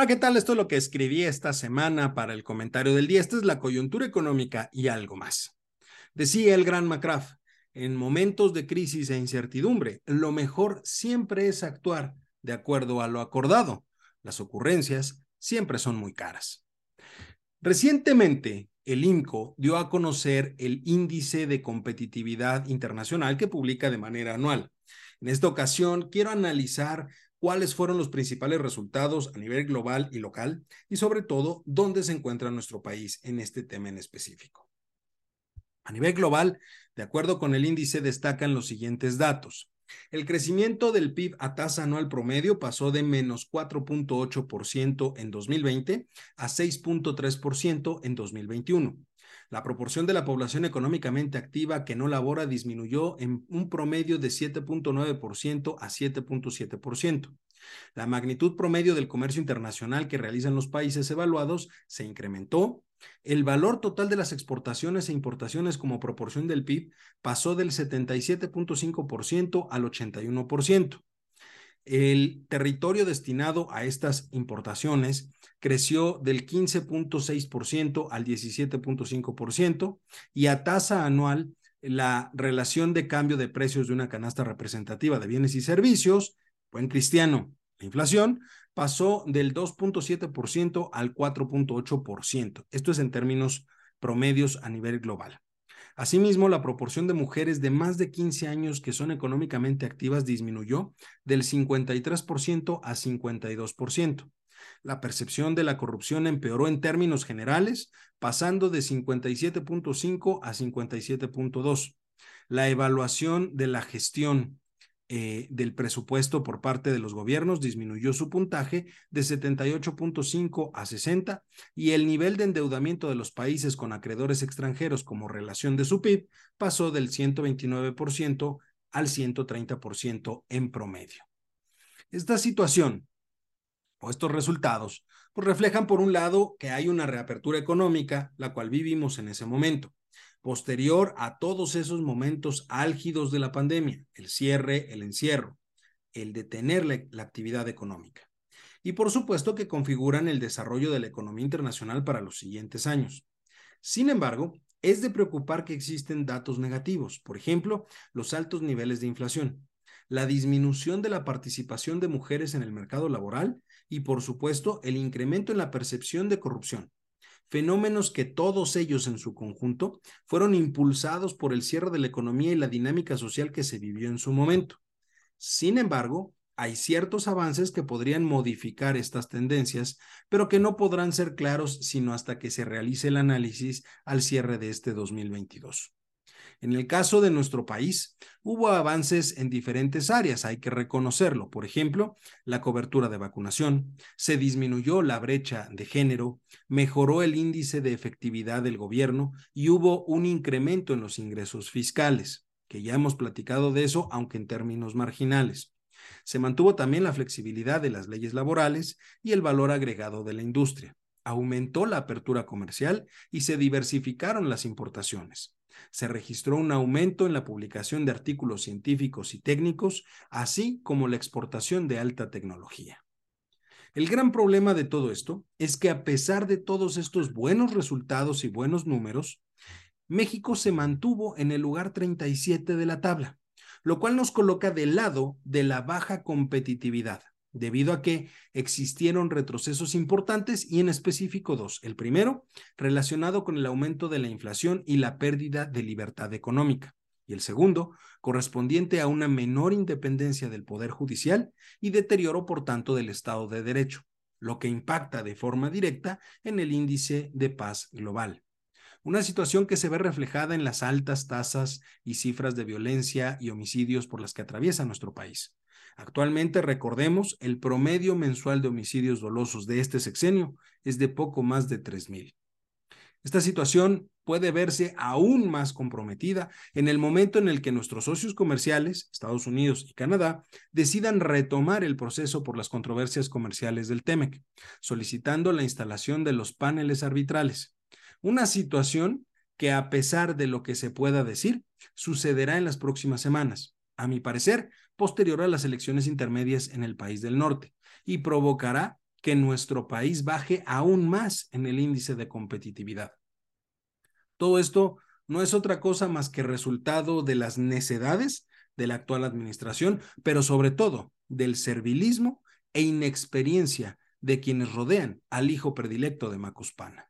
Hola, ¿qué tal? Esto es lo que escribí esta semana para el comentario del día. Esta es la coyuntura económica y algo más. Decía el gran McCraff, en momentos de crisis e incertidumbre, lo mejor siempre es actuar de acuerdo a lo acordado. Las ocurrencias siempre son muy caras. Recientemente, el INCO dio a conocer el índice de competitividad internacional que publica de manera anual. En esta ocasión, quiero analizar cuáles fueron los principales resultados a nivel global y local y sobre todo dónde se encuentra nuestro país en este tema en específico. A nivel global, de acuerdo con el índice, destacan los siguientes datos. El crecimiento del PIB a tasa anual promedio pasó de menos 4.8% en 2020 a 6.3% en 2021. La proporción de la población económicamente activa que no labora disminuyó en un promedio de 7.9% a 7.7%. La magnitud promedio del comercio internacional que realizan los países evaluados se incrementó. El valor total de las exportaciones e importaciones como proporción del PIB pasó del 77.5% al 81%. El territorio destinado a estas importaciones creció del 15.6% al 17.5% y a tasa anual la relación de cambio de precios de una canasta representativa de bienes y servicios, buen cristiano, la inflación pasó del 2.7% al 4.8%. Esto es en términos promedios a nivel global. Asimismo, la proporción de mujeres de más de 15 años que son económicamente activas disminuyó del 53% a 52%. La percepción de la corrupción empeoró en términos generales, pasando de 57.5 a 57.2. La evaluación de la gestión eh, del presupuesto por parte de los gobiernos disminuyó su puntaje de 78.5 a 60 y el nivel de endeudamiento de los países con acreedores extranjeros como relación de su PIB pasó del 129% al 130% en promedio. Esta situación o estos resultados, pues reflejan por un lado que hay una reapertura económica, la cual vivimos en ese momento, posterior a todos esos momentos álgidos de la pandemia, el cierre, el encierro, el detener la, la actividad económica. Y por supuesto que configuran el desarrollo de la economía internacional para los siguientes años. Sin embargo, es de preocupar que existen datos negativos, por ejemplo, los altos niveles de inflación, la disminución de la participación de mujeres en el mercado laboral y, por supuesto, el incremento en la percepción de corrupción. Fenómenos que todos ellos en su conjunto fueron impulsados por el cierre de la economía y la dinámica social que se vivió en su momento. Sin embargo, hay ciertos avances que podrían modificar estas tendencias, pero que no podrán ser claros sino hasta que se realice el análisis al cierre de este 2022. En el caso de nuestro país, hubo avances en diferentes áreas, hay que reconocerlo. Por ejemplo, la cobertura de vacunación, se disminuyó la brecha de género, mejoró el índice de efectividad del gobierno y hubo un incremento en los ingresos fiscales, que ya hemos platicado de eso, aunque en términos marginales. Se mantuvo también la flexibilidad de las leyes laborales y el valor agregado de la industria. Aumentó la apertura comercial y se diversificaron las importaciones se registró un aumento en la publicación de artículos científicos y técnicos, así como la exportación de alta tecnología. El gran problema de todo esto es que a pesar de todos estos buenos resultados y buenos números, México se mantuvo en el lugar 37 de la tabla, lo cual nos coloca del lado de la baja competitividad debido a que existieron retrocesos importantes y en específico dos. El primero, relacionado con el aumento de la inflación y la pérdida de libertad económica. Y el segundo, correspondiente a una menor independencia del Poder Judicial y deterioro, por tanto, del Estado de Derecho, lo que impacta de forma directa en el índice de paz global. Una situación que se ve reflejada en las altas tasas y cifras de violencia y homicidios por las que atraviesa nuestro país. Actualmente, recordemos, el promedio mensual de homicidios dolosos de este sexenio es de poco más de 3.000. Esta situación puede verse aún más comprometida en el momento en el que nuestros socios comerciales, Estados Unidos y Canadá, decidan retomar el proceso por las controversias comerciales del TEMEC, solicitando la instalación de los paneles arbitrales. Una situación que, a pesar de lo que se pueda decir, sucederá en las próximas semanas. A mi parecer, posterior a las elecciones intermedias en el país del norte y provocará que nuestro país baje aún más en el índice de competitividad. Todo esto no es otra cosa más que resultado de las necedades de la actual administración, pero sobre todo del servilismo e inexperiencia de quienes rodean al hijo predilecto de Macuspana.